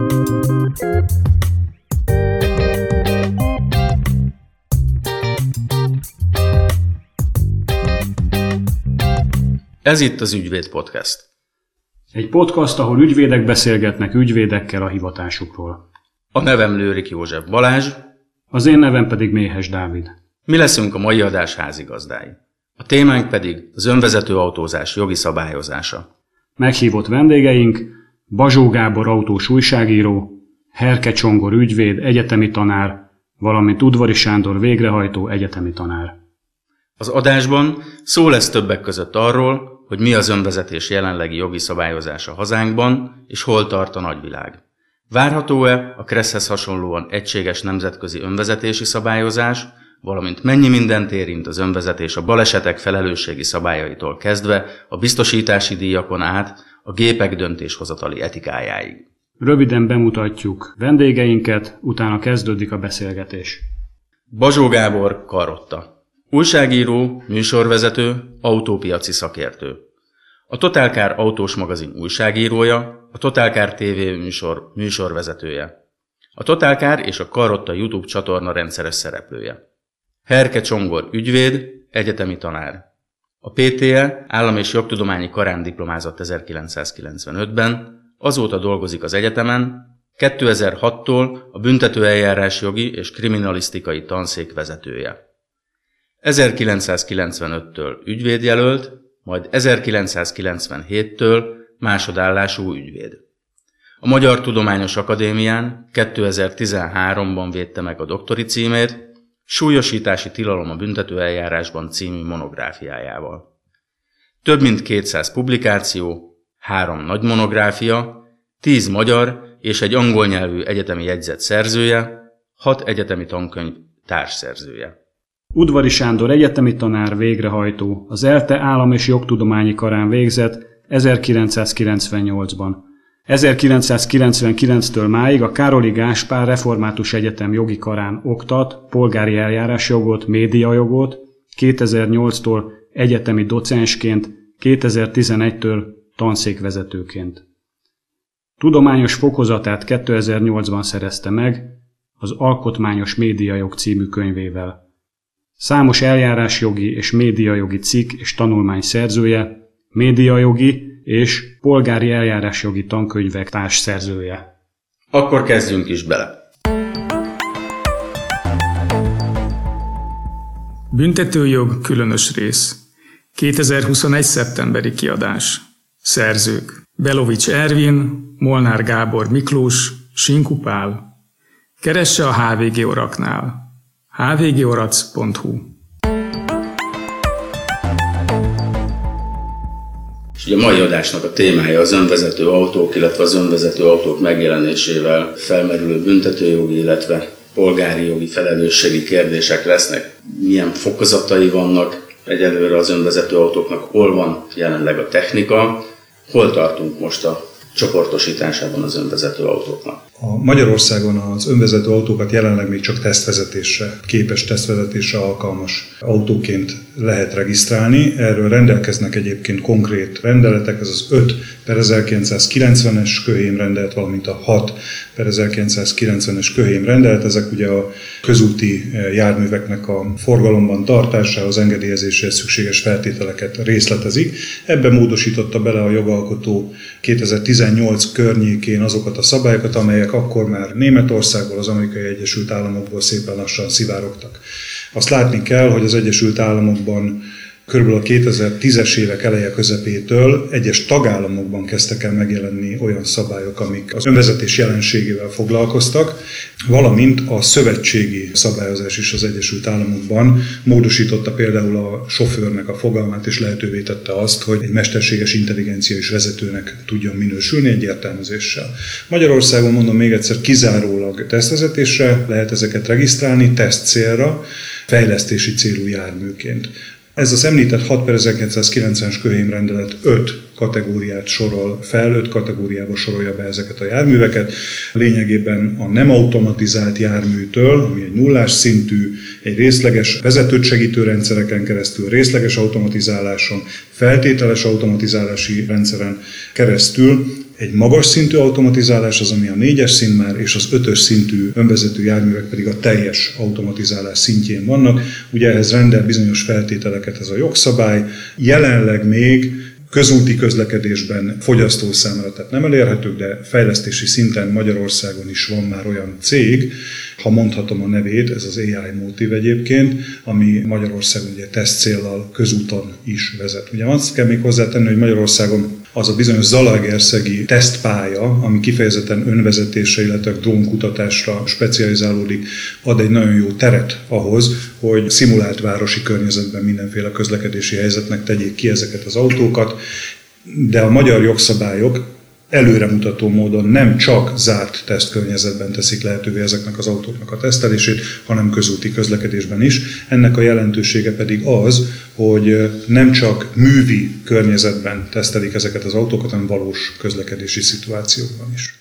Ez itt az Ügyvéd Podcast. Egy podcast, ahol ügyvédek beszélgetnek ügyvédekkel a hivatásukról. A nevem Lőrik József Balázs. Az én nevem pedig Méhes Dávid. Mi leszünk a mai adás házigazdái. A témánk pedig az önvezető autózás jogi szabályozása. Meghívott vendégeink Bazsó Gábor autós újságíró, Herke Csongor ügyvéd, egyetemi tanár, valamint Udvari Sándor végrehajtó egyetemi tanár. Az adásban szó lesz többek között arról, hogy mi az önvezetés jelenlegi jogi szabályozása hazánkban, és hol tart a nagyvilág. Várható-e a Kresszhez hasonlóan egységes nemzetközi önvezetési szabályozás, valamint mennyi mindent érint az önvezetés a balesetek felelősségi szabályaitól kezdve a biztosítási díjakon át a gépek döntéshozatali etikájáig. Röviden bemutatjuk vendégeinket, utána kezdődik a beszélgetés. Bazsó Gábor Karotta Újságíró, műsorvezető, autópiaci szakértő. A Totálkár autós magazin újságírója, a Totálkár TV műsor műsorvezetője. A Totálkár és a Karotta YouTube csatorna rendszeres szereplője. Herke Csongor ügyvéd, egyetemi tanár. A PTE állam és jogtudományi karán diplomázott 1995-ben, azóta dolgozik az egyetemen, 2006-tól a büntetőeljárás jogi és kriminalisztikai tanszék vezetője. 1995-től ügyvédjelölt, majd 1997-től másodállású ügyvéd. A Magyar Tudományos Akadémián 2013-ban védte meg a doktori címét, Súlyosítási tilalom a büntetőeljárásban című monográfiájával. Több mint 200 publikáció, három nagy monográfia, 10 magyar és egy angol nyelvű egyetemi jegyzet szerzője, hat egyetemi tankönyv társszerzője. Udvari Sándor egyetemi tanár végrehajtó, az ELTE állam és jogtudományi karán végzett 1998-ban. 1999-től máig a Károli Gáspár Református Egyetem jogi karán oktat polgári eljárásjogot, médiajogot, 2008-tól egyetemi docensként, 2011-től tanszékvezetőként. Tudományos fokozatát 2008-ban szerezte meg az Alkotmányos Médiajog című könyvével. Számos eljárásjogi és médiajogi cikk és tanulmány szerzője, médiajogi és polgári eljárásjogi tankönyvek társszerzője. Akkor kezdjünk is bele. Büntetőjog különös rész. 2021. szeptemberi kiadás. Szerzők. Belovics Ervin, Molnár Gábor Miklós, Sinkupál. Keresse a HVG oraknál hvgorac.hu És ugye a mai adásnak a témája az önvezető autók, illetve az önvezető autók megjelenésével felmerülő büntetőjogi, illetve polgári jogi felelősségi kérdések lesznek. Milyen fokozatai vannak egyelőre az önvezető autóknak, hol van jelenleg a technika, hol tartunk most a csoportosításában az önvezető autóknak. A Magyarországon az önvezető autókat jelenleg még csak tesztvezetésre, képes tesztvezetésre alkalmas autóként lehet regisztrálni. Erről rendelkeznek egyébként konkrét rendeletek, ez az 5 per 1990-es köhém rendelet, valamint a 6 per 1990-es köhém rendelet. Ezek ugye a közúti eh, járműveknek a forgalomban tartásához, engedélyezéséhez szükséges feltételeket részletezik. Ebben módosította bele a jogalkotó 2018 környékén azokat a szabályokat, amelyek akkor már Németországból, az Amerikai Egyesült Államokból szépen lassan szivárogtak. Azt látni kell, hogy az Egyesült Államokban kb. a 2010-es évek eleje közepétől egyes tagállamokban kezdtek el megjelenni olyan szabályok, amik az önvezetés jelenségével foglalkoztak, valamint a szövetségi szabályozás is az Egyesült Államokban módosította például a sofőrnek a fogalmát, és lehetővé tette azt, hogy egy mesterséges intelligencia is vezetőnek tudjon minősülni egy értelmezéssel. Magyarországon mondom még egyszer, kizárólag tesztvezetésre lehet ezeket regisztrálni, teszt célra, fejlesztési célú járműként. Ez az említett 6 per 1990-es köhémrendelet 5 kategóriát sorol fel, 5 kategóriába sorolja be ezeket a járműveket. Lényegében a nem automatizált járműtől, ami egy nullás szintű, egy részleges vezetőt segítő rendszereken keresztül, részleges automatizáláson, feltételes automatizálási rendszeren keresztül Egy magas szintű automatizálás az, ami a négyes szint már, és az ötös szintű önvezető járművek pedig a teljes automatizálás szintjén vannak. Ugye ehhez rendel bizonyos feltételeket ez a jogszabály. Jelenleg még közúti közlekedésben fogyasztó számára, tehát nem elérhetők, de fejlesztési szinten Magyarországon is van már olyan cég, ha mondhatom a nevét, ez az AI Motive egyébként, ami Magyarországon ugye teszt célral közúton is vezet. Ugye azt kell még hozzátenni, hogy Magyarországon az a bizonyos Zalaegerszegi tesztpálya, ami kifejezetten önvezetésre, illetve drónkutatásra specializálódik, ad egy nagyon jó teret ahhoz, hogy szimulált városi környezetben mindenféle közlekedési helyzetnek tegyék ki ezeket az autókat, de a magyar jogszabályok előremutató módon nem csak zárt tesztkörnyezetben teszik lehetővé ezeknek az autóknak a tesztelését, hanem közúti közlekedésben is. Ennek a jelentősége pedig az, hogy nem csak művi környezetben tesztelik ezeket az autókat, hanem valós közlekedési szituációkban is.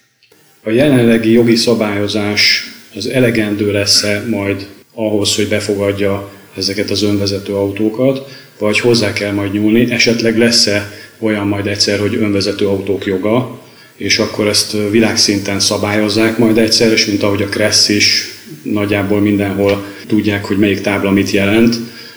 A jelenlegi jogi szabályozás az elegendő lesz-e majd ahhoz, hogy befogadja ezeket az önvezető autókat, vagy hozzá kell majd nyúlni, esetleg lesz-e olyan majd egyszer, hogy önvezető autók joga, és akkor ezt világszinten szabályozzák majd egyszer, és mint ahogy a Kressz is nagyjából mindenhol tudják, hogy melyik tábla mit jelent,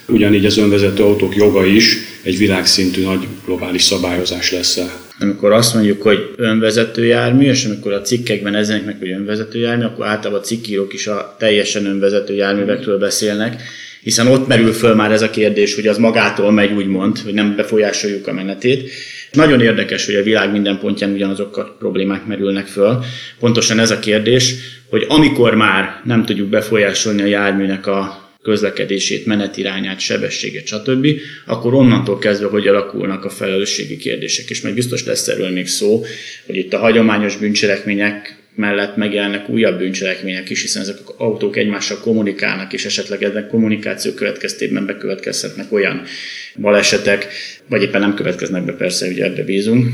ugyanígy az önvezető autók joga is egy világszintű nagy globális szabályozás lesz -e. Amikor azt mondjuk, hogy önvezető jármű, és amikor a cikkekben ezenek meg, hogy önvezető jármű, akkor általában a cikkírók is a teljesen önvezető járművekről beszélnek, hiszen ott merül föl már ez a kérdés, hogy az magától megy úgymond, hogy nem befolyásoljuk a menetét. Nagyon érdekes, hogy a világ minden pontján ugyanazok a problémák merülnek föl. Pontosan ez a kérdés, hogy amikor már nem tudjuk befolyásolni a járműnek a közlekedését, menetirányát, sebességet, stb., akkor onnantól kezdve, hogy alakulnak a felelősségi kérdések. És meg biztos lesz erről még szó, hogy itt a hagyományos bűncselekmények mellett megjelennek újabb bűncselekmények is, hiszen ezek az autók egymással kommunikálnak, és esetleg ennek kommunikáció következtében bekövetkezhetnek olyan balesetek, vagy éppen nem következnek be, persze, ugye ebbe bízunk,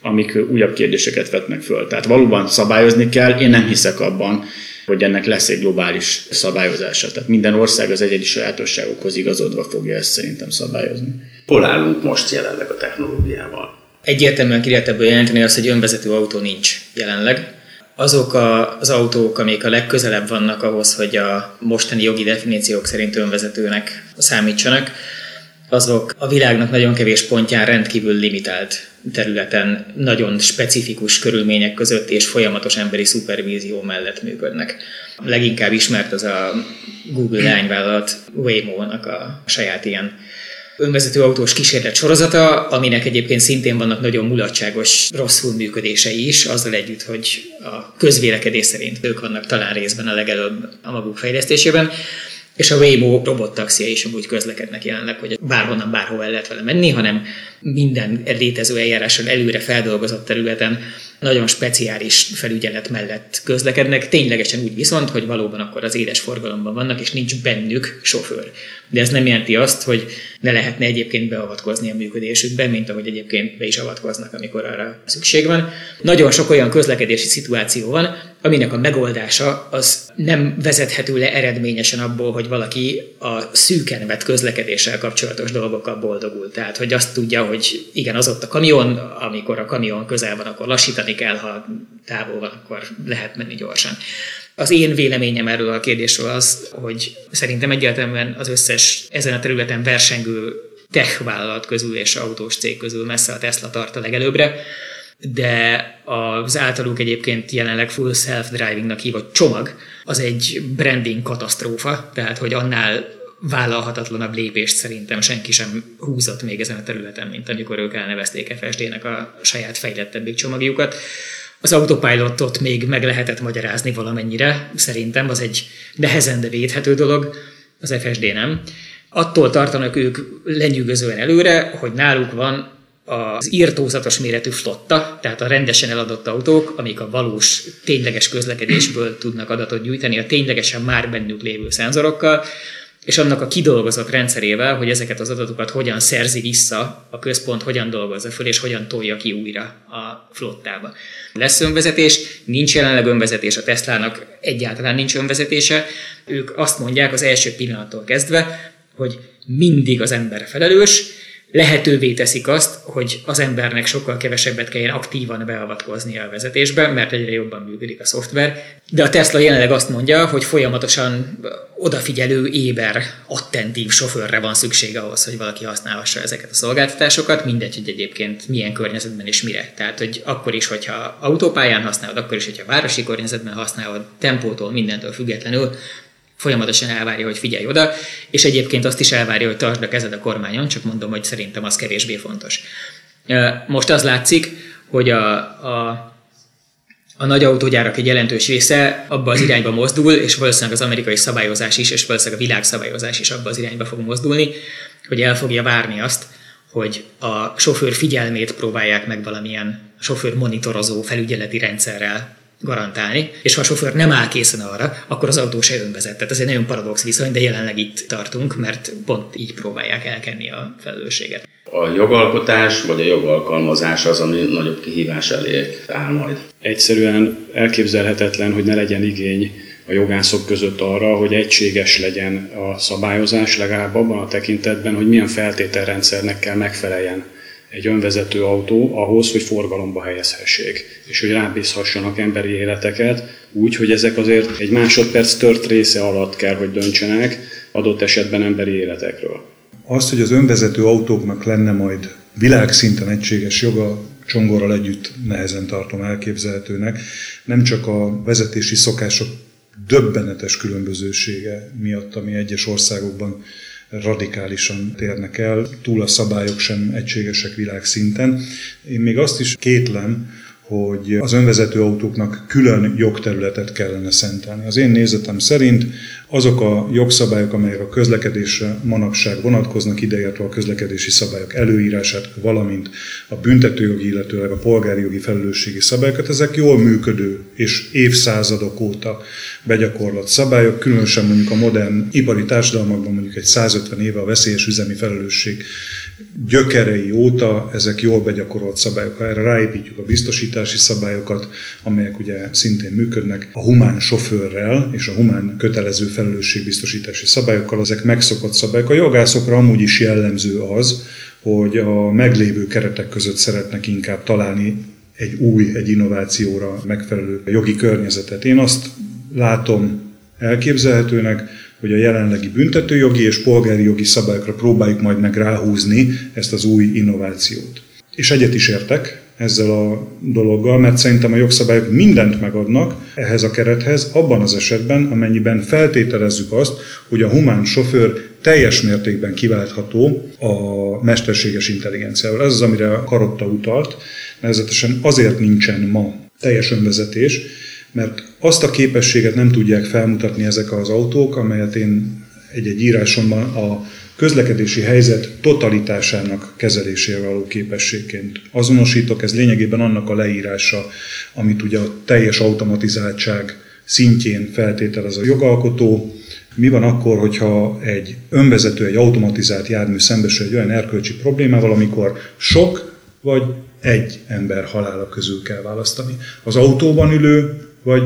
amik újabb kérdéseket vetnek föl. Tehát valóban szabályozni kell, én nem hiszek abban, hogy ennek lesz egy globális szabályozása. Tehát minden ország az egyedi sajátosságokhoz igazodva fogja ezt szerintem szabályozni. Hol állunk most jelenleg a technológiával? Egyértelműen ki lehet ebből jelenteni azt, hogy önvezető autó nincs jelenleg azok a, az autók, amik a legközelebb vannak ahhoz, hogy a mostani jogi definíciók szerint önvezetőnek számítsanak, azok a világnak nagyon kevés pontján rendkívül limitált területen, nagyon specifikus körülmények között és folyamatos emberi szupervízió mellett működnek. Leginkább ismert az a Google lányvállalat Waymo-nak a saját ilyen önvezető autós kísérlet sorozata, aminek egyébként szintén vannak nagyon mulatságos, rosszul működései is, azzal együtt, hogy a közvélekedés szerint ők vannak talán részben a legelőbb a maguk fejlesztésében. És a Waymo robottaxia is amúgy közlekednek jelenleg, hogy bárhonnan bárhol el lehet vele menni, hanem minden létező eljáráson előre feldolgozott területen nagyon speciális felügyelet mellett közlekednek, ténylegesen úgy viszont, hogy valóban akkor az éles forgalomban vannak, és nincs bennük sofőr. De ez nem jelenti azt, hogy ne lehetne egyébként beavatkozni a működésükben, mint ahogy egyébként be is avatkoznak, amikor arra szükség van. Nagyon sok olyan közlekedési szituáció van, aminek a megoldása az nem vezethető le eredményesen abból, hogy valaki a szűken vett közlekedéssel kapcsolatos dolgokkal boldogul. Tehát, hogy azt tudja, hogy igen, az ott a kamion, amikor a kamion közel van, akkor lassítani kell, ha távol van, akkor lehet menni gyorsan. Az én véleményem erről a kérdésről az, hogy szerintem egyáltalán az összes ezen a területen versengő tech vállalat közül és autós cég közül messze a Tesla tart a legelőbbre, de az általuk egyébként jelenleg full self-drivingnak hívott csomag, az egy branding katasztrófa, tehát hogy annál vállalhatatlanabb lépést szerintem senki sem húzott még ezen a területen, mint amikor ők elnevezték FSD-nek a saját fejlettebbik csomagjukat. Az autopilotot még meg lehetett magyarázni valamennyire, szerintem az egy nehezen de védhető dolog, az FSD nem. Attól tartanak ők lenyűgözően előre, hogy náluk van az írtózatos méretű flotta, tehát a rendesen eladott autók, amik a valós, tényleges közlekedésből tudnak adatot gyűjteni, a ténylegesen már bennük lévő szenzorokkal, és annak a kidolgozott rendszerével, hogy ezeket az adatokat hogyan szerzi vissza a központ, hogyan dolgozza föl, és hogyan tolja ki újra a flottába. Lesz önvezetés, nincs jelenleg önvezetés, a Teslának egyáltalán nincs önvezetése. Ők azt mondják az első pillanattól kezdve, hogy mindig az ember felelős, lehetővé teszik azt, hogy az embernek sokkal kevesebbet kelljen aktívan beavatkozni a vezetésbe, mert egyre jobban működik a szoftver. De a Tesla jelenleg azt mondja, hogy folyamatosan odafigyelő, éber, attentív sofőrre van szüksége ahhoz, hogy valaki használhassa ezeket a szolgáltatásokat, mindegy, hogy egyébként milyen környezetben és mire. Tehát, hogy akkor is, hogyha autópályán használod, akkor is, hogyha városi környezetben használod, tempótól, mindentől függetlenül, folyamatosan elvárja, hogy figyelj oda, és egyébként azt is elvárja, hogy tartsd a kezed a kormányon, csak mondom, hogy szerintem az kevésbé fontos. Most az látszik, hogy a, a a nagy autógyárak egy jelentős része abba az irányba mozdul, és valószínűleg az amerikai szabályozás is, és valószínűleg a világszabályozás is abba az irányba fog mozdulni, hogy el fogja várni azt, hogy a sofőr figyelmét próbálják meg valamilyen sofőr monitorozó felügyeleti rendszerrel garantálni, és ha a sofőr nem áll készen arra, akkor az autó se önvezet. Tehát ez egy nagyon paradox viszony, de jelenleg itt tartunk, mert pont így próbálják elkenni a felelősséget. A jogalkotás vagy a jogalkalmazás az, ami nagyobb kihívás elé áll majd. Egyszerűen elképzelhetetlen, hogy ne legyen igény a jogászok között arra, hogy egységes legyen a szabályozás, legalább abban a tekintetben, hogy milyen feltételrendszernek kell megfeleljen egy önvezető autó ahhoz, hogy forgalomba helyezhessék, és hogy rábízhassanak emberi életeket úgy, hogy ezek azért egy másodperc tört része alatt kell, hogy döntsenek adott esetben emberi életekről. Azt, hogy az önvezető autóknak lenne majd világszinten egységes joga, csongorral együtt nehezen tartom elképzelhetőnek, nem csak a vezetési szokások döbbenetes különbözősége miatt, ami egyes országokban radikálisan térnek el, túl a szabályok sem egységesek világszinten. Én még azt is kétlem, hogy az önvezető autóknak külön jogterületet kellene szentelni. Az én nézetem szerint azok a jogszabályok, amelyek a közlekedésre manapság vonatkoznak, ideértve a közlekedési szabályok előírását, valamint a büntetőjogi, illetőleg a polgári jogi felelősségi szabályokat, ezek jól működő és évszázadok óta begyakorlott szabályok, különösen mondjuk a modern ipari társadalmakban mondjuk egy 150 éve a veszélyes üzemi felelősség gyökerei óta ezek jól begyakorolt szabályok. Erre ráépítjük a biztosítási szabályokat, amelyek ugye szintén működnek, a humán sofőrrel és a humán kötelező felelősségbiztosítási szabályokkal, ezek megszokott szabályok. A jogászokra amúgy is jellemző az, hogy a meglévő keretek között szeretnek inkább találni egy új, egy innovációra megfelelő jogi környezetet. Én azt látom elképzelhetőnek, hogy a jelenlegi büntetőjogi és polgári jogi szabályokra próbáljuk majd meg ráhúzni ezt az új innovációt. És egyet is értek ezzel a dologgal, mert szerintem a jogszabályok mindent megadnak ehhez a kerethez, abban az esetben, amennyiben feltételezzük azt, hogy a humán sofőr teljes mértékben kiváltható a mesterséges intelligenciával. Ez az, amire Karotta utalt. Nevezetesen azért nincsen ma teljes önvezetés, mert azt a képességet nem tudják felmutatni ezek az autók, amelyet én egy-egy írásomban a közlekedési helyzet totalitásának kezelésére való képességként azonosítok. Ez lényegében annak a leírása, amit ugye a teljes automatizáltság szintjén feltételez a jogalkotó. Mi van akkor, hogyha egy önvezető, egy automatizált jármű szembesül egy olyan erkölcsi problémával, amikor sok vagy egy ember halála közül kell választani. Az autóban ülő vagy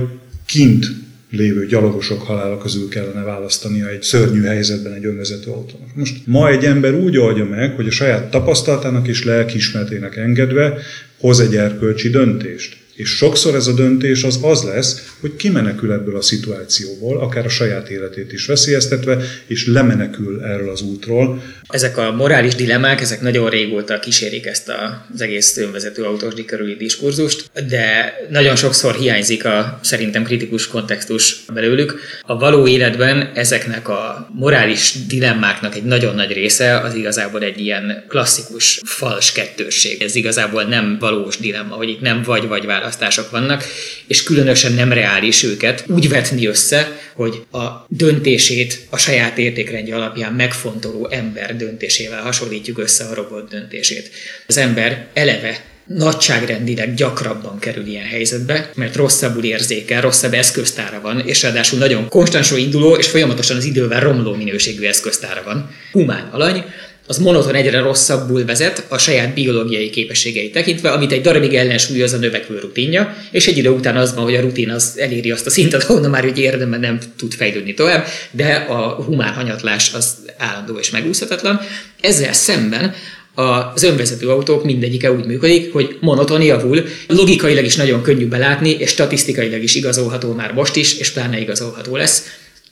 kint lévő gyalogosok halála közül kellene választania egy szörnyű helyzetben egy önvezető autónak. Most ma egy ember úgy oldja meg, hogy a saját tapasztalatának és lelkiismeretének engedve hoz egy erkölcsi döntést. És sokszor ez a döntés az az lesz, hogy kimenekül ebből a szituációból, akár a saját életét is veszélyeztetve, és lemenekül erről az útról. Ezek a morális dilemmák, ezek nagyon régóta kísérik ezt az egész önvezető autós körüli diskurzust, de nagyon sokszor hiányzik a szerintem kritikus kontextus belőlük. A való életben ezeknek a morális dilemmáknak egy nagyon nagy része az igazából egy ilyen klasszikus fals kettősség. Ez igazából nem valós dilemma, hogy itt nem vagy-vagy választások vannak, és különösen nem reális őket úgy vetni össze, hogy a döntését a saját értékrendje alapján megfontoló ember döntésével hasonlítjuk össze a robot döntését. Az ember eleve nagyságrendileg gyakrabban kerül ilyen helyzetbe, mert rosszabbul érzékel, rosszabb eszköztára van, és ráadásul nagyon konstansó induló és folyamatosan az idővel romló minőségű eszköztára van. Humán alany, az monoton egyre rosszabbul vezet a saját biológiai képességeit tekintve, amit egy darabig ellensúlyoz a növekvő rutinja, és egy idő után az van, hogy a rutin az eléri azt a szintet, ahonnan már hogy érdemben nem tud fejlődni tovább, de a humán hanyatlás az állandó és megúszhatatlan. Ezzel szemben az önvezető autók mindegyike úgy működik, hogy monoton javul, logikailag is nagyon könnyű belátni, és statisztikailag is igazolható már most is, és pláne igazolható lesz,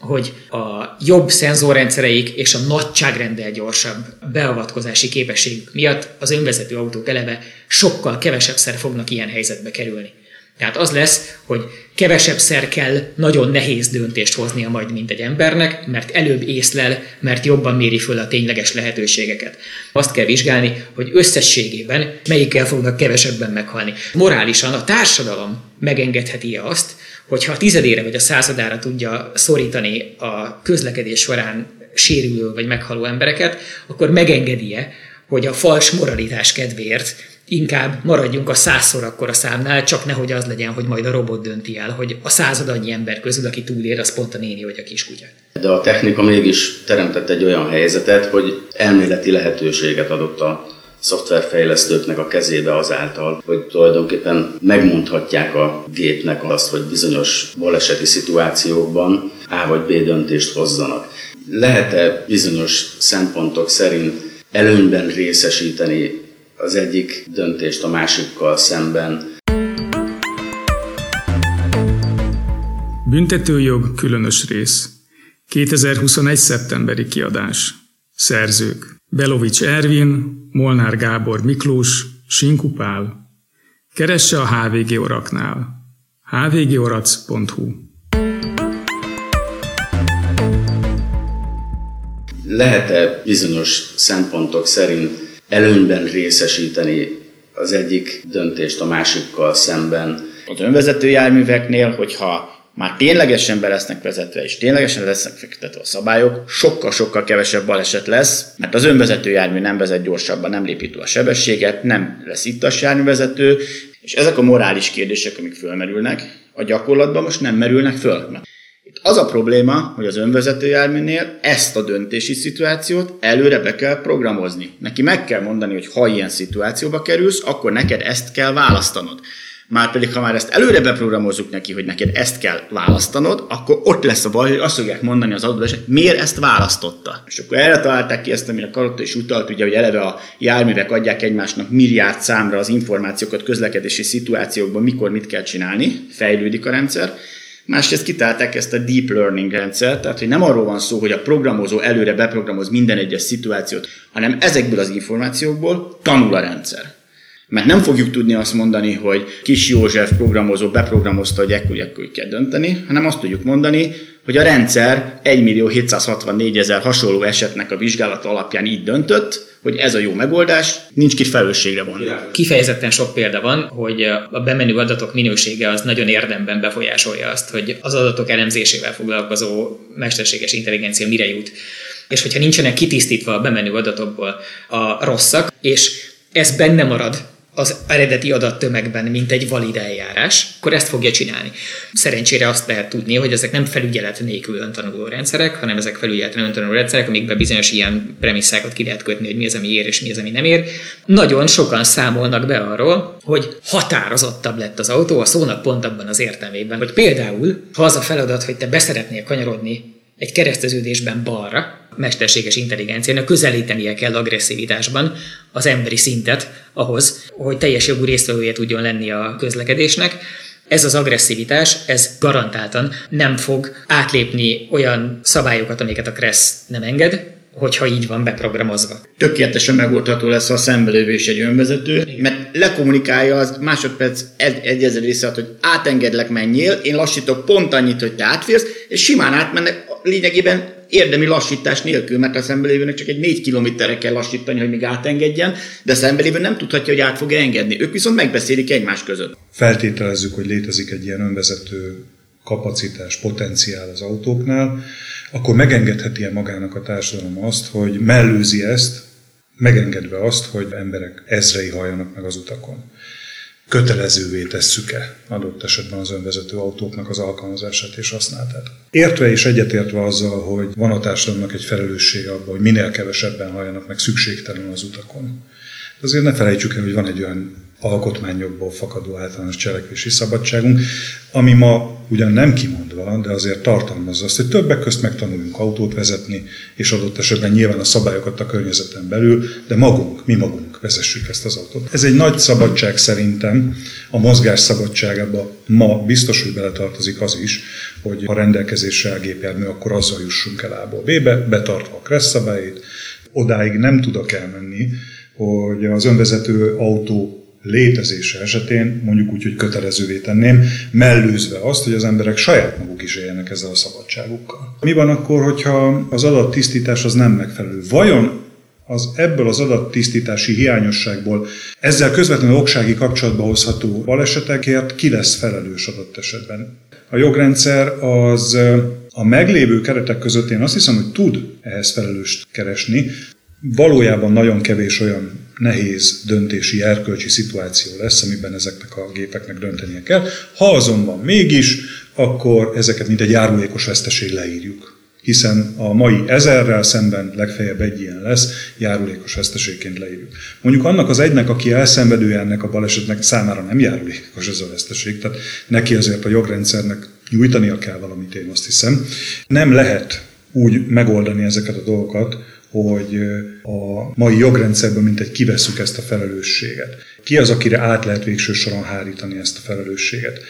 hogy a jobb szenzorrendszereik és a nagyságrendel gyorsabb beavatkozási képességük miatt az önvezető autók eleve sokkal kevesebbszer fognak ilyen helyzetbe kerülni. Tehát az lesz, hogy kevesebb szer kell nagyon nehéz döntést hoznia majd, mint egy embernek, mert előbb észlel, mert jobban méri föl a tényleges lehetőségeket. Azt kell vizsgálni, hogy összességében melyikkel fognak kevesebben meghalni. Morálisan a társadalom megengedheti-e azt, hogyha a tizedére vagy a századára tudja szorítani a közlekedés során sérülő vagy meghaló embereket, akkor megengedi-e, hogy a fals moralitás kedvéért inkább maradjunk a százszor akkor a számnál, csak nehogy az legyen, hogy majd a robot dönti el, hogy a század annyi ember közül, aki túlér, az pont a néni vagy a kiskutya. De a technika mégis teremtett egy olyan helyzetet, hogy elméleti lehetőséget adott a szoftverfejlesztőknek a kezébe azáltal, hogy tulajdonképpen megmondhatják a gépnek azt, hogy bizonyos baleseti szituációkban A vagy B döntést hozzanak. Lehet-e bizonyos szempontok szerint előnyben részesíteni az egyik döntést a másikkal szemben. Büntetőjog különös rész. 2021. szeptemberi kiadás. Szerzők. Belovics Ervin, Molnár Gábor Miklós, Sinkupál. Keresse a HVG Oraknál. hvgorac.hu Lehet-e bizonyos szempontok szerint előnyben részesíteni az egyik döntést a másikkal szemben. Az önvezető járműveknél, hogyha már ténylegesen be lesznek vezetve, és ténylegesen lesznek fektetve a szabályok, sokkal-sokkal kevesebb baleset lesz, mert az önvezető jármű nem vezet gyorsabban, nem lépi túl a sebességet, nem lesz a járművezető, és ezek a morális kérdések, amik fölmerülnek, a gyakorlatban most nem merülnek föl. Az a probléma, hogy az önvezető járműnél ezt a döntési szituációt előre be kell programozni. Neki meg kell mondani, hogy ha ilyen szituációba kerülsz, akkor neked ezt kell választanod. Márpedig, ha már ezt előre beprogramozzuk neki, hogy neked ezt kell választanod, akkor ott lesz a baj, hogy azt fogják mondani az adott hogy miért ezt választotta. És akkor erre találták ki ezt, amire Karotta is utalt, ugye, hogy eleve a járművek adják egymásnak milliárd számra az információkat közlekedési szituációkban, mikor mit kell csinálni, fejlődik a rendszer, Másrészt kitálták ezt a deep learning rendszert, tehát hogy nem arról van szó, hogy a programozó előre beprogramoz minden egyes szituációt, hanem ezekből az információkból tanul a rendszer. Mert nem fogjuk tudni azt mondani, hogy kis József programozó beprogramozta, hogy ekkor, ekkor kell dönteni, hanem azt tudjuk mondani, hogy a rendszer 1 millió 764 ezer hasonló esetnek a vizsgálata alapján így döntött, hogy ez a jó megoldás, nincs ki felelősségre vonni. Kifejezetten sok példa van, hogy a bemenő adatok minősége az nagyon érdemben befolyásolja azt, hogy az adatok elemzésével foglalkozó mesterséges intelligencia mire jut. És hogyha nincsenek kitisztítva a bemenő adatokból a rosszak, és ez benne marad az eredeti adattömegben, mint egy valid eljárás, akkor ezt fogja csinálni. Szerencsére azt lehet tudni, hogy ezek nem felügyelet nélkül öntanuló rendszerek, hanem ezek felügyeleten öntanuló rendszerek, amikben bizonyos ilyen premisszákat ki lehet kötni, hogy mi az, ami ér és mi az, ami nem ér. Nagyon sokan számolnak be arról, hogy határozottabb lett az autó a szónak pont abban az értelmében, hogy például, ha az a feladat, hogy te beszeretnél kanyarodni egy kereszteződésben balra, mesterséges intelligenciának közelítenie kell agresszivitásban az emberi szintet ahhoz, hogy teljes jogú résztvevője tudjon lenni a közlekedésnek. Ez az agresszivitás, ez garantáltan nem fog átlépni olyan szabályokat, amiket a KRESZ nem enged, hogyha így van beprogramozva. Tökéletesen megoldható lesz a szembelévő és egy önvezető, mert lekommunikálja az másodperc egy, egy ezer része, hogy átengedlek, menjél, én lassítok pont annyit, hogy te átférsz, és simán átmennek lényegében érdemi lassítás nélkül, mert a szembelévőnek csak egy 4 kilométerre kell lassítani, hogy még átengedjen, de a szembelévő nem tudhatja, hogy át fogja engedni. Ők viszont megbeszélik egymás között. Feltételezzük, hogy létezik egy ilyen önvezető kapacitás, potenciál az autóknál, akkor megengedheti -e magának a társadalom azt, hogy mellőzi ezt, megengedve azt, hogy emberek ezrei halljanak meg az utakon kötelezővé tesszük-e adott esetben az önvezető autóknak az alkalmazását és használatát. Értve és egyetértve azzal, hogy van a társadalomnak egy felelőssége abban, hogy minél kevesebben halljanak meg szükségtelenül az utakon. De azért ne felejtsük el, hogy van egy olyan alkotmányokból fakadó általános cselekvési szabadságunk, ami ma ugyan nem kimondó írva, de azért tartalmazza azt, hogy többek közt megtanuljunk autót vezetni, és adott esetben nyilván a szabályokat a környezeten belül, de magunk, mi magunk vezessük ezt az autót. Ez egy nagy szabadság szerintem, a mozgás szabadságába ma biztos, hogy beletartozik az is, hogy a rendelkezésre a gépjármű, akkor azzal jussunk el A-ból B-be, betartva a kressz szabályait. Odáig nem tudok elmenni, hogy az önvezető autó létezése esetén mondjuk úgy, hogy kötelezővé tenném, mellőzve azt, hogy az emberek saját maguk is éljenek ezzel a szabadságukkal. Mi van akkor, hogyha az adattisztítás az nem megfelelő? Vajon az ebből az adattisztítási hiányosságból ezzel közvetlenül oksági kapcsolatba hozható balesetekért ki lesz felelős adott esetben? A jogrendszer az a meglévő keretek között én azt hiszem, hogy tud ehhez felelőst keresni. Valójában nagyon kevés olyan nehéz döntési, erkölcsi szituáció lesz, amiben ezeknek a gépeknek döntenie kell. Ha azonban mégis, akkor ezeket mint egy járulékos veszteség leírjuk hiszen a mai ezerrel szemben legfeljebb egy ilyen lesz, járulékos veszteségként leírjuk. Mondjuk annak az egynek, aki elszenvedője ennek a balesetnek, számára nem járulékos ez a veszteség, tehát neki azért a jogrendszernek nyújtania kell valamit, én azt hiszem. Nem lehet úgy megoldani ezeket a dolgokat, hogy a mai jogrendszerben mint egy kiveszük ezt a felelősséget. Ki az, akire át lehet végső soron hárítani ezt a felelősséget?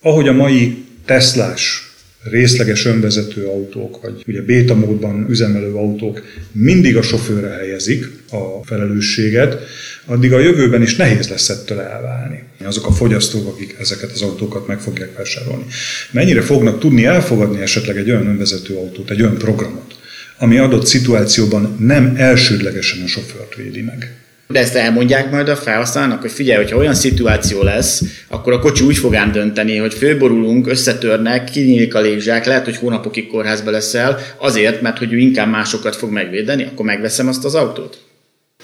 Ahogy a mai Teslás részleges önvezető autók, vagy ugye béta módban üzemelő autók mindig a sofőrre helyezik a felelősséget, addig a jövőben is nehéz lesz ettől elválni. Azok a fogyasztók, akik ezeket az autókat meg fogják vásárolni. Mennyire fognak tudni elfogadni esetleg egy olyan önvezető autót, egy olyan programot, ami adott szituációban nem elsődlegesen a sofőrt védi meg. De ezt elmondják majd a felhasználónak, hogy figyelj, hogyha olyan szituáció lesz, akkor a kocsi úgy fog ám dönteni, hogy fölborulunk, összetörnek, kinyílik a légzsák, lehet, hogy hónapokig kórházba leszel, azért, mert hogy ő inkább másokat fog megvédeni, akkor megveszem azt az autót.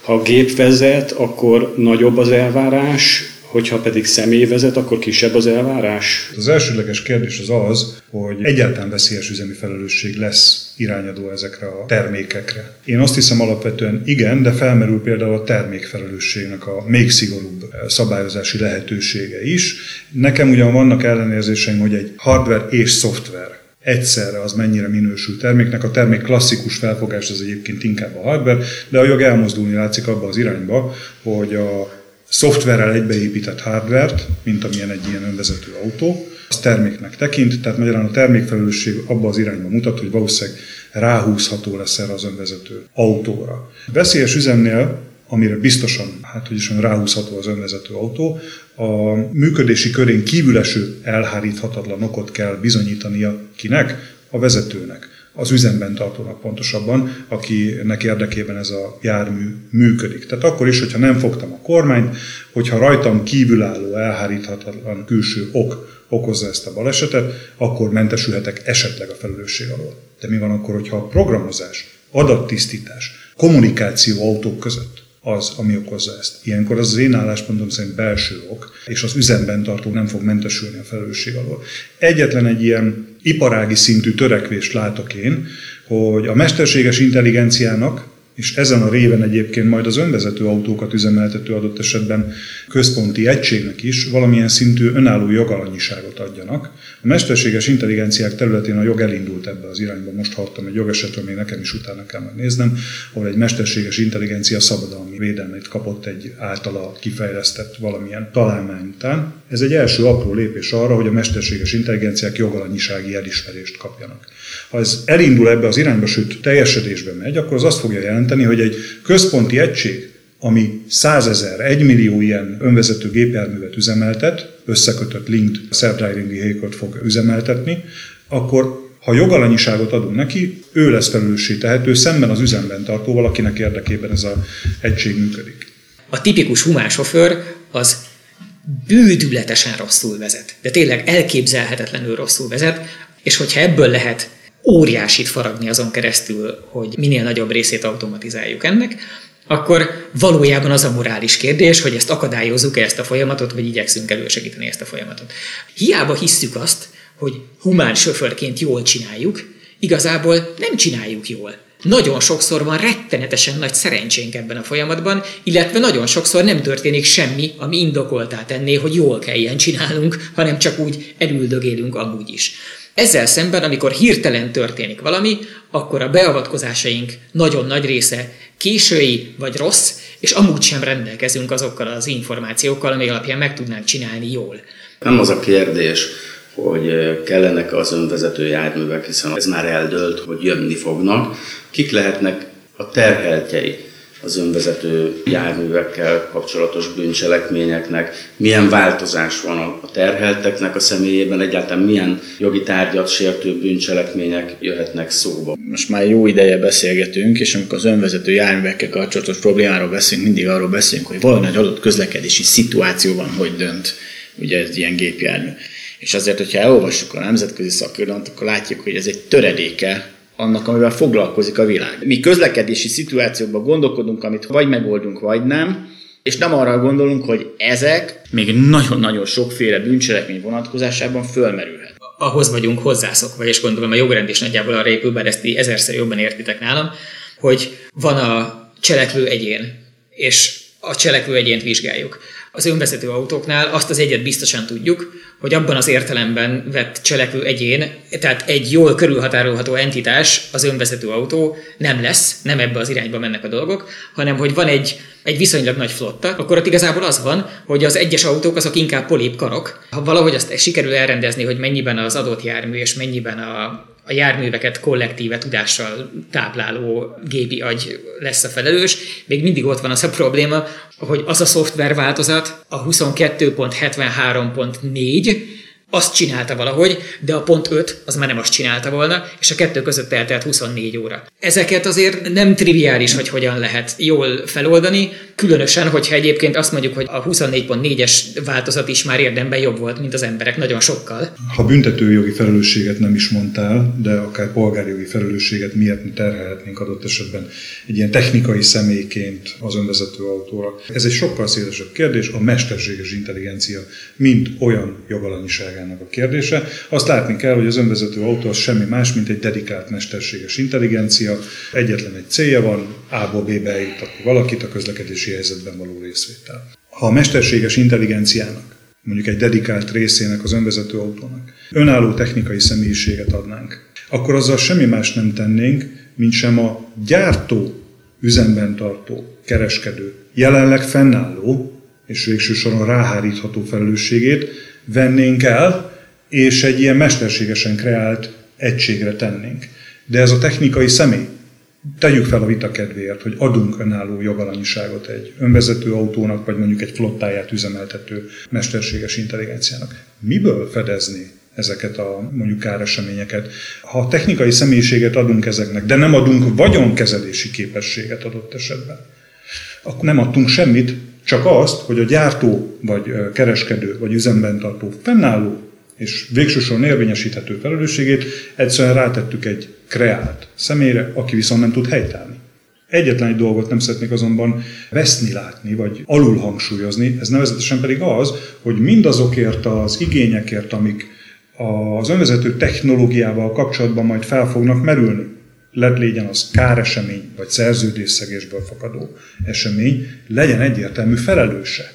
Ha a gép vezet, akkor nagyobb az elvárás, hogyha pedig személy vezet, akkor kisebb az elvárás? Az elsődleges kérdés az az, hogy egyáltalán veszélyes üzemi felelősség lesz irányadó ezekre a termékekre. Én azt hiszem alapvetően igen, de felmerül például a termékfelelősségnek a még szigorúbb szabályozási lehetősége is. Nekem ugyan vannak ellenérzéseim, hogy egy hardware és szoftver egyszerre az mennyire minősül terméknek. A termék klasszikus felfogás az egyébként inkább a hardware, de a jog elmozdulni látszik abba az irányba, hogy a szoftverrel egybeépített hardvert, mint amilyen egy ilyen önvezető autó, az terméknek tekint, tehát magyarán a termékfelelősség abba az irányba mutat, hogy valószínűleg ráhúzható lesz erre az önvezető autóra. Veszélyes üzemnél amire biztosan, hát hogy is ráhúzható az önvezető autó, a működési körén kívüleső elháríthatatlan okot kell bizonyítania kinek? A vezetőnek az üzemben tartónak pontosabban, akinek érdekében ez a jármű működik. Tehát akkor is, hogyha nem fogtam a kormányt, hogyha rajtam kívülálló, elháríthatatlan külső ok okozza ezt a balesetet, akkor mentesülhetek esetleg a felelősség alól. De mi van akkor, hogyha a programozás, adattisztítás, kommunikáció autók között az, ami okozza ezt. Ilyenkor az az én álláspontom szerint belső ok, és az üzemben tartó nem fog mentesülni a felelősség alól. Egyetlen egy ilyen iparági szintű törekvést látok én, hogy a mesterséges intelligenciának és ezen a réven egyébként majd az önvezető autókat üzemeltető adott esetben központi egységnek is valamilyen szintű önálló jogalanyiságot adjanak. A mesterséges intelligenciák területén a jog elindult ebbe az irányba. Most hallottam egy jogesetről, még nekem is utána kell megnéznem, ahol egy mesterséges intelligencia szabadalmi védelmét kapott egy általa kifejlesztett valamilyen találmány után. Ez egy első apró lépés arra, hogy a mesterséges intelligenciák jogalanyisági elismerést kapjanak. Ha ez elindul ebbe az irányba, sőt teljesedésbe megy, akkor az azt fogja jelenteni, hogy egy központi egység, ami százezer, egymillió ilyen önvezető gépjárművet üzemeltet, összekötött linked self-driving vehicle fog üzemeltetni, akkor ha jogalanyiságot adunk neki, ő lesz felelőssé tehető szemben az üzemben tartó valakinek érdekében ez az egység működik. A tipikus humán sofőr az bődületesen rosszul vezet, de tényleg elképzelhetetlenül rosszul vezet, és hogyha ebből lehet óriásit faragni azon keresztül, hogy minél nagyobb részét automatizáljuk ennek, akkor valójában az a morális kérdés, hogy ezt akadályozzuk-e ezt a folyamatot, vagy igyekszünk elősegíteni ezt a folyamatot. Hiába hisszük azt, hogy humán sofőrként jól csináljuk, igazából nem csináljuk jól. Nagyon sokszor van rettenetesen nagy szerencsénk ebben a folyamatban, illetve nagyon sokszor nem történik semmi, ami indokoltá tenné, hogy jól kelljen csinálnunk, hanem csak úgy elüldögélünk amúgy is. Ezzel szemben, amikor hirtelen történik valami, akkor a beavatkozásaink nagyon nagy része késői vagy rossz, és amúgy sem rendelkezünk azokkal az információkkal, ami alapján meg tudnánk csinálni jól. Nem az a kérdés, hogy kellenek az önvezető járművek, hiszen ez már eldőlt, hogy jönni fognak. Kik lehetnek a terheltjei az önvezető járművekkel kapcsolatos bűncselekményeknek, milyen változás van a terhelteknek a személyében, egyáltalán milyen jogi tárgyat sértő bűncselekmények jöhetnek szóba. Most már jó ideje beszélgetünk, és amikor az önvezető járművekkel kapcsolatos problémáról beszélünk, mindig arról beszélünk, hogy valami egy adott közlekedési szituációban hogy dönt ugye ez ilyen gépjármű. És azért, hogyha elolvassuk a nemzetközi szakirodalmat, akkor látjuk, hogy ez egy töredéke annak, amivel foglalkozik a világ. Mi közlekedési szituációkban gondolkodunk, amit vagy megoldunk, vagy nem, és nem arra gondolunk, hogy ezek még nagyon-nagyon sokféle bűncselekmény vonatkozásában fölmerülhet. Ahhoz vagyunk hozzászokva, és gondolom a jogrend is nagyjából arra épül, bár ezt ezerszer jobban értitek nálam, hogy van a cselekvő egyén, és a cselekvő egyént vizsgáljuk az önvezető autóknál azt az egyet biztosan tudjuk, hogy abban az értelemben vett cselekvő egyén, tehát egy jól körülhatárolható entitás, az önvezető autó nem lesz, nem ebbe az irányba mennek a dolgok, hanem hogy van egy, egy viszonylag nagy flotta, akkor ott igazából az van, hogy az egyes autók azok inkább polép karok. Ha valahogy azt sikerül elrendezni, hogy mennyiben az adott jármű és mennyiben a, a járműveket kollektíve tudással tápláló gépi agy lesz a felelős, még mindig ott van az a probléma, hogy az a szoftver változat, a 22.73.4, azt csinálta valahogy, de a pont 5 az már nem azt csinálta volna, és a kettő között eltelt 24 óra. Ezeket azért nem triviális, hogy hogyan lehet jól feloldani, különösen, hogyha egyébként azt mondjuk, hogy a 24.4-es változat is már érdemben jobb volt, mint az emberek, nagyon sokkal. Ha büntetőjogi felelősséget nem is mondtál, de akár polgárjogi felelősséget miért mi terhelhetnénk adott esetben egy ilyen technikai személyként az önvezető autóra. Ez egy sokkal szélesebb kérdés, a mesterséges intelligencia, mint olyan jogalanyiság magának a kérdése. Azt látni kell, hogy az önvezető autó az semmi más, mint egy dedikált mesterséges intelligencia. Egyetlen egy célja van, A-ból B-be eljuttatni valakit a közlekedési helyzetben való részvétel. Ha a mesterséges intelligenciának, mondjuk egy dedikált részének az önvezető autónak önálló technikai személyiséget adnánk, akkor azzal semmi más nem tennénk, mint sem a gyártó, üzemben tartó, kereskedő, jelenleg fennálló és végső soron ráhárítható felelősségét vennénk el, és egy ilyen mesterségesen kreált egységre tennénk. De ez a technikai személy, tegyük fel a vita kedvéért, hogy adunk önálló jogalanyiságot egy önvezető autónak, vagy mondjuk egy flottáját üzemeltető mesterséges intelligenciának. Miből fedezni ezeket a mondjuk káreseményeket? Ha technikai személyiséget adunk ezeknek, de nem adunk vagyonkezelési képességet adott esetben, akkor nem adtunk semmit, csak azt, hogy a gyártó, vagy kereskedő, vagy üzemben tartó fennálló és végsősorban érvényesíthető felelősségét egyszerűen rátettük egy kreált személyre, aki viszont nem tud helytállni. Egyetlen egy dolgot nem szeretnék azonban veszni látni, vagy alul hangsúlyozni, ez nevezetesen pedig az, hogy mindazokért az igényekért, amik az önvezető technológiával kapcsolatban majd fel fognak merülni, lett legyen az káresemény, vagy szerződésszegésből fakadó esemény, legyen egyértelmű felelőse.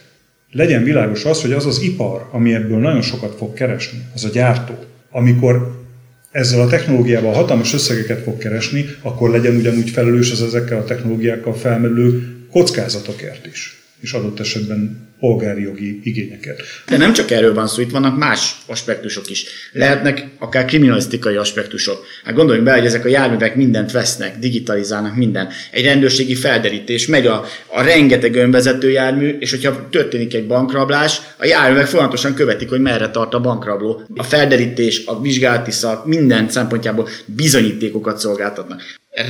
Legyen világos az, hogy az az ipar, ami ebből nagyon sokat fog keresni, az a gyártó, amikor ezzel a technológiával hatalmas összegeket fog keresni, akkor legyen ugyanúgy felelős az ezekkel a technológiákkal felmerülő kockázatokért is, és adott esetben polgári jogi igényeket. De nem csak erről van szó, itt vannak más aspektusok is. Lehetnek akár kriminalisztikai aspektusok. Hát gondoljunk bele, hogy ezek a járművek mindent vesznek, digitalizálnak minden. Egy rendőrségi felderítés, megy a, a rengeteg önvezető jármű, és hogyha történik egy bankrablás, a járművek folyamatosan követik, hogy merre tart a bankrabló. A felderítés, a vizsgálati szak, minden szempontjából bizonyítékokat szolgáltatnak.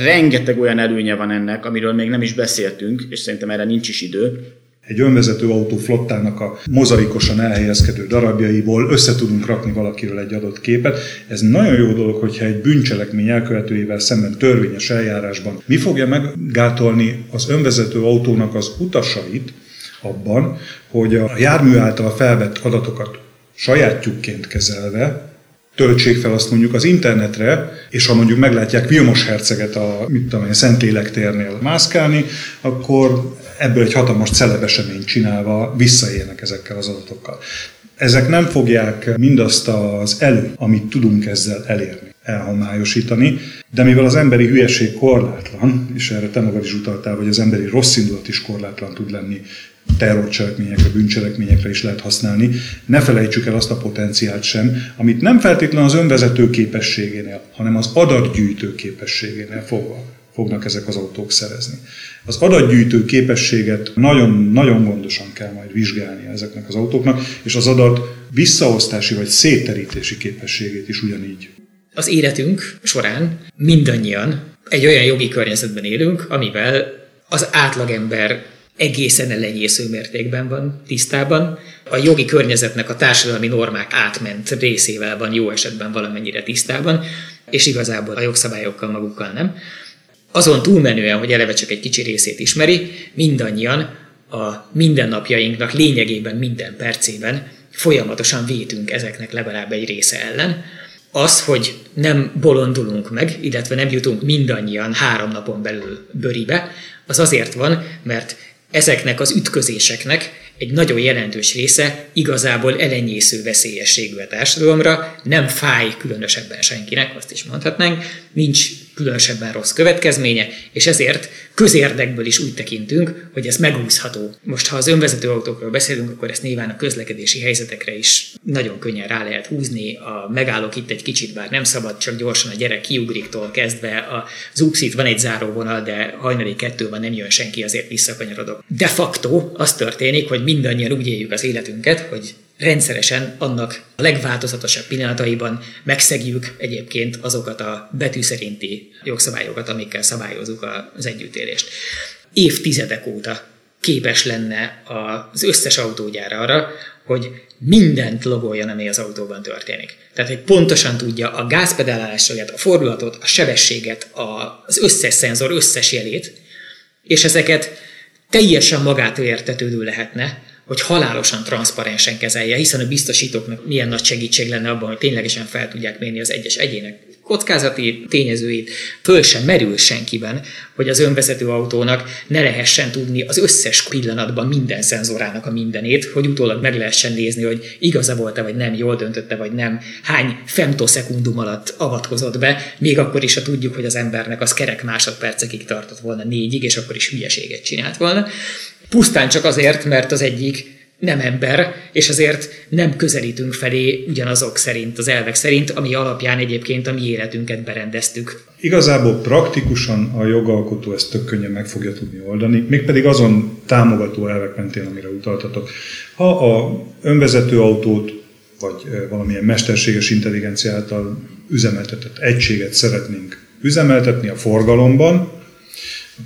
Rengeteg olyan előnye van ennek, amiről még nem is beszéltünk, és szerintem erre nincs is idő, egy önvezető autó flottának a mozaikosan elhelyezkedő darabjaiból össze tudunk rakni valakiről egy adott képet. Ez nagyon jó dolog, hogyha egy bűncselekmény elkövetőjével szemben törvényes eljárásban mi fogja meggátolni az önvezető autónak az utasait abban, hogy a jármű által felvett adatokat sajátjukként kezelve töltsék fel azt mondjuk az internetre, és ha mondjuk meglátják Vilmos herceget a mit tudom én, Szentlélek térnél mászkálni, akkor ebből egy hatalmas celebeseményt csinálva visszaélnek ezekkel az adatokkal. Ezek nem fogják mindazt az elő, amit tudunk ezzel elérni, elhomályosítani, de mivel az emberi hülyeség korlátlan, és erre te magad is utaltál, hogy az emberi rossz indulat is korlátlan tud lenni, terrorcselekményekre, bűncselekményekre is lehet használni. Ne felejtsük el azt a potenciált sem, amit nem feltétlenül az önvezető képességénél, hanem az adatgyűjtő képességénél fogva fognak ezek az autók szerezni. Az adatgyűjtő képességet nagyon-nagyon gondosan kell majd vizsgálni ezeknek az autóknak, és az adat visszaosztási vagy széterítési képességét is ugyanígy. Az életünk során mindannyian egy olyan jogi környezetben élünk, amivel az átlagember egészen elenyésző mértékben van tisztában. A jogi környezetnek a társadalmi normák átment részével van jó esetben valamennyire tisztában, és igazából a jogszabályokkal magukkal nem. Azon túlmenően, hogy eleve csak egy kicsi részét ismeri, mindannyian a mindennapjainknak lényegében minden percében folyamatosan vétünk ezeknek legalább egy része ellen. Az, hogy nem bolondulunk meg, illetve nem jutunk mindannyian három napon belül bőribe, az azért van, mert ezeknek az ütközéseknek egy nagyon jelentős része igazából elenyésző veszélyességű a társadalomra, nem fáj különösebben senkinek, azt is mondhatnánk, nincs különösebben rossz következménye, és ezért közérdekből is úgy tekintünk, hogy ez megúszható. Most, ha az önvezető autókról beszélünk, akkor ezt nyilván a közlekedési helyzetekre is nagyon könnyen rá lehet húzni. A megállok itt egy kicsit, bár nem szabad, csak gyorsan a gyerek kiugriktól kezdve. Az úkszít van egy záróvonal, de hajnali kettő van, nem jön senki, azért visszakanyarodok. De facto az történik, hogy mindannyian úgy éljük az életünket, hogy rendszeresen annak a legváltozatosabb pillanataiban megszegjük egyébként azokat a betű szerinti jogszabályokat, amikkel szabályozunk az együttélést. Évtizedek óta képes lenne az összes autógyár arra, hogy mindent logoljon, ami az autóban történik. Tehát, hogy pontosan tudja a gázpedálásokat, a fordulatot, a sebességet, az összes szenzor összes jelét, és ezeket teljesen magától értetődő lehetne, hogy halálosan transzparensen kezelje, hiszen a biztosítóknak milyen nagy segítség lenne abban, hogy ténylegesen fel tudják mérni az egyes egyének kockázati tényezőit, föl sem merül senkiben, hogy az önvezető autónak ne lehessen tudni az összes pillanatban minden szenzorának a mindenét, hogy utólag meg lehessen nézni, hogy igaza volt-e, vagy nem, jól döntötte, vagy nem, hány femtoszekundum alatt avatkozott be, még akkor is, ha tudjuk, hogy az embernek az kerek másodpercekig tartott volna négyig, és akkor is hülyeséget csinált volna. Pusztán csak azért, mert az egyik nem ember, és azért nem közelítünk felé ugyanazok szerint, az elvek szerint, ami alapján egyébként a mi életünket berendeztük. Igazából praktikusan a jogalkotó ezt tök könnyen meg fogja tudni oldani, mégpedig azon támogató elvek mentén, amire utaltatok. Ha a önvezető autót vagy valamilyen mesterséges intelligencia által üzemeltetett egységet szeretnénk üzemeltetni a forgalomban,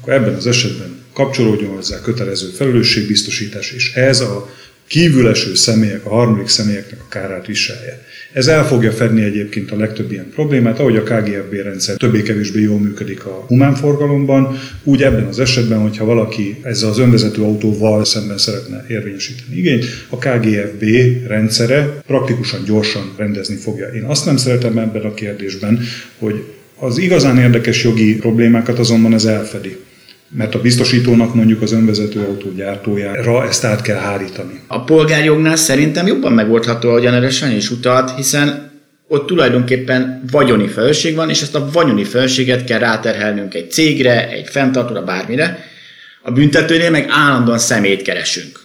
akkor ebben az esetben kapcsolódjon hozzá kötelező felelősségbiztosítás, és ez a kívüleső személyek, a harmadik személyeknek a kárát viselje. Ez el fogja fedni egyébként a legtöbb ilyen problémát, ahogy a KGFB rendszer többé-kevésbé jól működik a humán forgalomban, úgy ebben az esetben, hogyha valaki ezzel az önvezető autóval szemben szeretne érvényesíteni igényt, a KGFB rendszere praktikusan gyorsan rendezni fogja. Én azt nem szeretem ebben a kérdésben, hogy az igazán érdekes jogi problémákat azonban ez elfedi mert a biztosítónak mondjuk az önvezető autó gyártójára ezt át kell hárítani. A polgárjognál szerintem jobban megoldható, ahogyan erre Sanyi is utalt, hiszen ott tulajdonképpen vagyoni felelősség van, és ezt a vagyoni felelősséget kell ráterhelnünk egy cégre, egy fenntartóra, bármire. A büntetőnél meg állandóan szemét keresünk.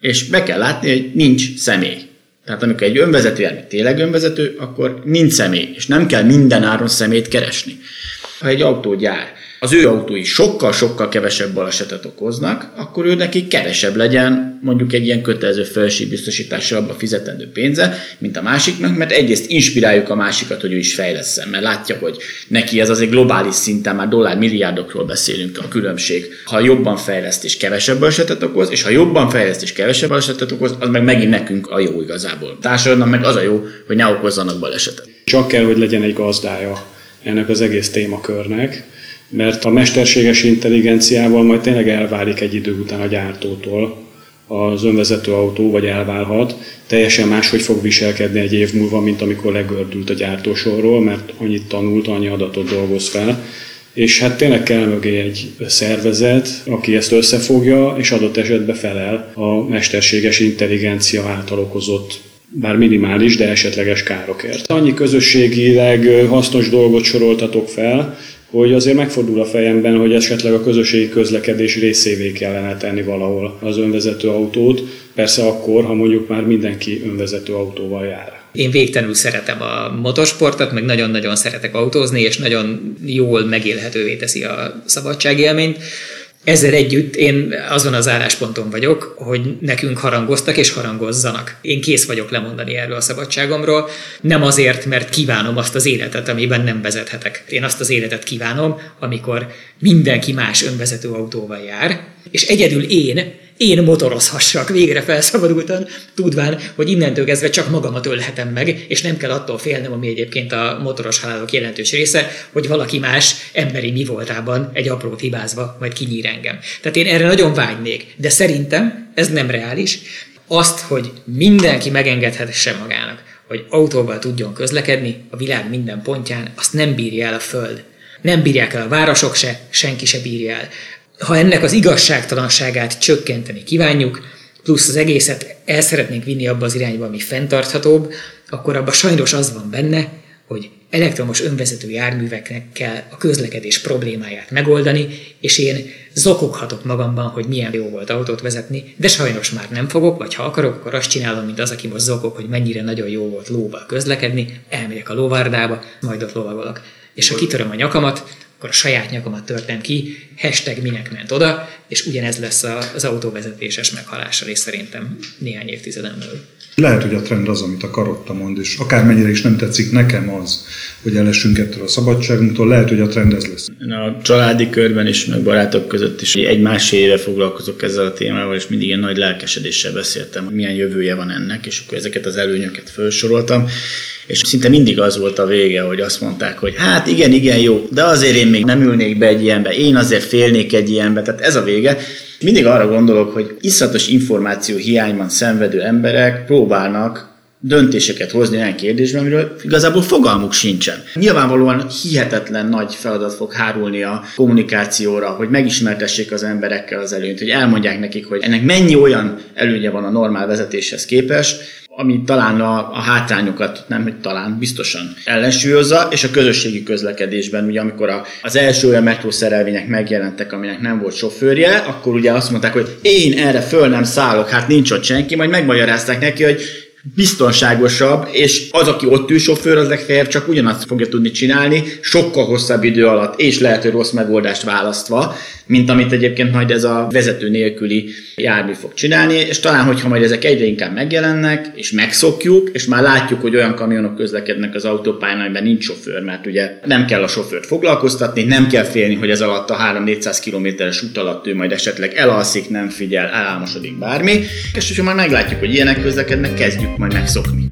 És be kell látni, hogy nincs személy. Tehát amikor egy önvezető jármű tényleg önvezető, akkor nincs személy, és nem kell minden áron szemét keresni. Ha egy autógyár az ő autói sokkal-sokkal kevesebb balesetet okoznak, akkor ő neki kevesebb legyen mondjuk egy ilyen kötelező felségbiztosításra abba fizetendő pénze, mint a másiknak, mert egyrészt inspiráljuk a másikat, hogy ő is fejleszem, mert látja, hogy neki ez azért globális szinten már dollár milliárdokról beszélünk a különbség. Ha jobban fejleszt és kevesebb balesetet okoz, és ha jobban fejleszt és kevesebb balesetet okoz, az meg megint nekünk a jó igazából. Társadalomnak meg az a jó, hogy ne okozzanak balesetet. Csak kell, hogy legyen egy gazdája ennek az egész témakörnek, mert a mesterséges intelligenciával majd tényleg elválik egy idő után a gyártótól az önvezető autó, vagy elválhat, teljesen máshogy fog viselkedni egy év múlva, mint amikor legördült a gyártósorról, mert annyit tanult, annyi adatot dolgoz fel, és hát tényleg kell mögé egy szervezet, aki ezt összefogja, és adott esetben felel a mesterséges intelligencia által okozott bár minimális, de esetleges károkért. Annyi közösségileg hasznos dolgot soroltatok fel, hogy azért megfordul a fejemben, hogy esetleg a közösségi közlekedés részévé kellene tenni valahol az önvezető autót, persze akkor, ha mondjuk már mindenki önvezető autóval jár. Én végtelenül szeretem a motorsportot, meg nagyon-nagyon szeretek autózni, és nagyon jól megélhetővé teszi a szabadságélményt. Ezzel együtt én azon az állásponton vagyok, hogy nekünk harangoztak és harangozzanak. Én kész vagyok lemondani erről a szabadságomról, nem azért, mert kívánom azt az életet, amiben nem vezethetek. Én azt az életet kívánom, amikor mindenki más önvezető autóval jár, és egyedül én én motorozhassak végre felszabadultan, tudván, hogy innentől kezdve csak magamat ölhetem meg, és nem kell attól félnem, ami egyébként a motoros halálok jelentős része, hogy valaki más emberi mi voltában egy apró hibázva majd kinyír engem. Tehát én erre nagyon vágynék, de szerintem ez nem reális. Azt, hogy mindenki megengedhesse magának, hogy autóval tudjon közlekedni a világ minden pontján, azt nem bírja el a Föld. Nem bírják el a városok se, senki se bírja el ha ennek az igazságtalanságát csökkenteni kívánjuk, plusz az egészet el szeretnénk vinni abba az irányba, ami fenntarthatóbb, akkor abban sajnos az van benne, hogy elektromos önvezető járműveknek kell a közlekedés problémáját megoldani, és én zokoghatok magamban, hogy milyen jó volt autót vezetni, de sajnos már nem fogok, vagy ha akarok, akkor azt csinálom, mint az, aki most zokog, hogy mennyire nagyon jó volt lóval közlekedni, elmegyek a lóvárdába, majd ott lovagolok. És ha kitöröm a nyakamat, akkor a saját nyakamat törtem ki, hashtag minek ment oda, és ugyanez lesz az autóvezetéses meghalással, és szerintem néhány évtizeden belül. Lehet, hogy a trend az, amit a Karotta mond, és akármennyire is nem tetszik nekem az, hogy elessünk ettől a szabadságunktól, lehet, hogy a trend ez lesz. A családi körben is, meg barátok között is egy másfél éve foglalkozok ezzel a témával, és mindig ilyen nagy lelkesedéssel beszéltem, hogy milyen jövője van ennek, és akkor ezeket az előnyöket felsoroltam és szinte mindig az volt a vége, hogy azt mondták, hogy hát igen, igen, jó, de azért én még nem ülnék be egy ilyenbe, én azért félnék egy ilyenbe, tehát ez a vége. Mindig arra gondolok, hogy iszatos információ hiányban szenvedő emberek próbálnak döntéseket hozni olyan kérdésben, amiről igazából fogalmuk sincsen. Nyilvánvalóan hihetetlen nagy feladat fog hárulni a kommunikációra, hogy megismertessék az emberekkel az előnyt, hogy elmondják nekik, hogy ennek mennyi olyan előnye van a normál vezetéshez képest, ami talán a, a hátrányokat, nem hogy talán, biztosan ellensúlyozza, és a közösségi közlekedésben, ugye amikor a, az első olyan metrószerelvények megjelentek, aminek nem volt sofőrje, akkor ugye azt mondták, hogy én erre föl nem szállok, hát nincs ott senki, majd megmagyarázták neki, hogy biztonságosabb, és az, aki ott ül sofőr, az legfeljebb csak ugyanazt fogja tudni csinálni, sokkal hosszabb idő alatt, és lehet, hogy rossz megoldást választva, mint amit egyébként majd ez a vezető nélküli jármű fog csinálni, és talán, hogyha majd ezek egyre inkább megjelennek, és megszokjuk, és már látjuk, hogy olyan kamionok közlekednek az autópályán, amiben nincs sofőr, mert ugye nem kell a sofőrt foglalkoztatni, nem kell félni, hogy ez alatt a 3-400 kilométeres út alatt ő majd esetleg elalszik, nem figyel, elálmosodik bármi, és hogyha már meglátjuk, hogy ilyenek közlekednek, kezdjük majd megszokni.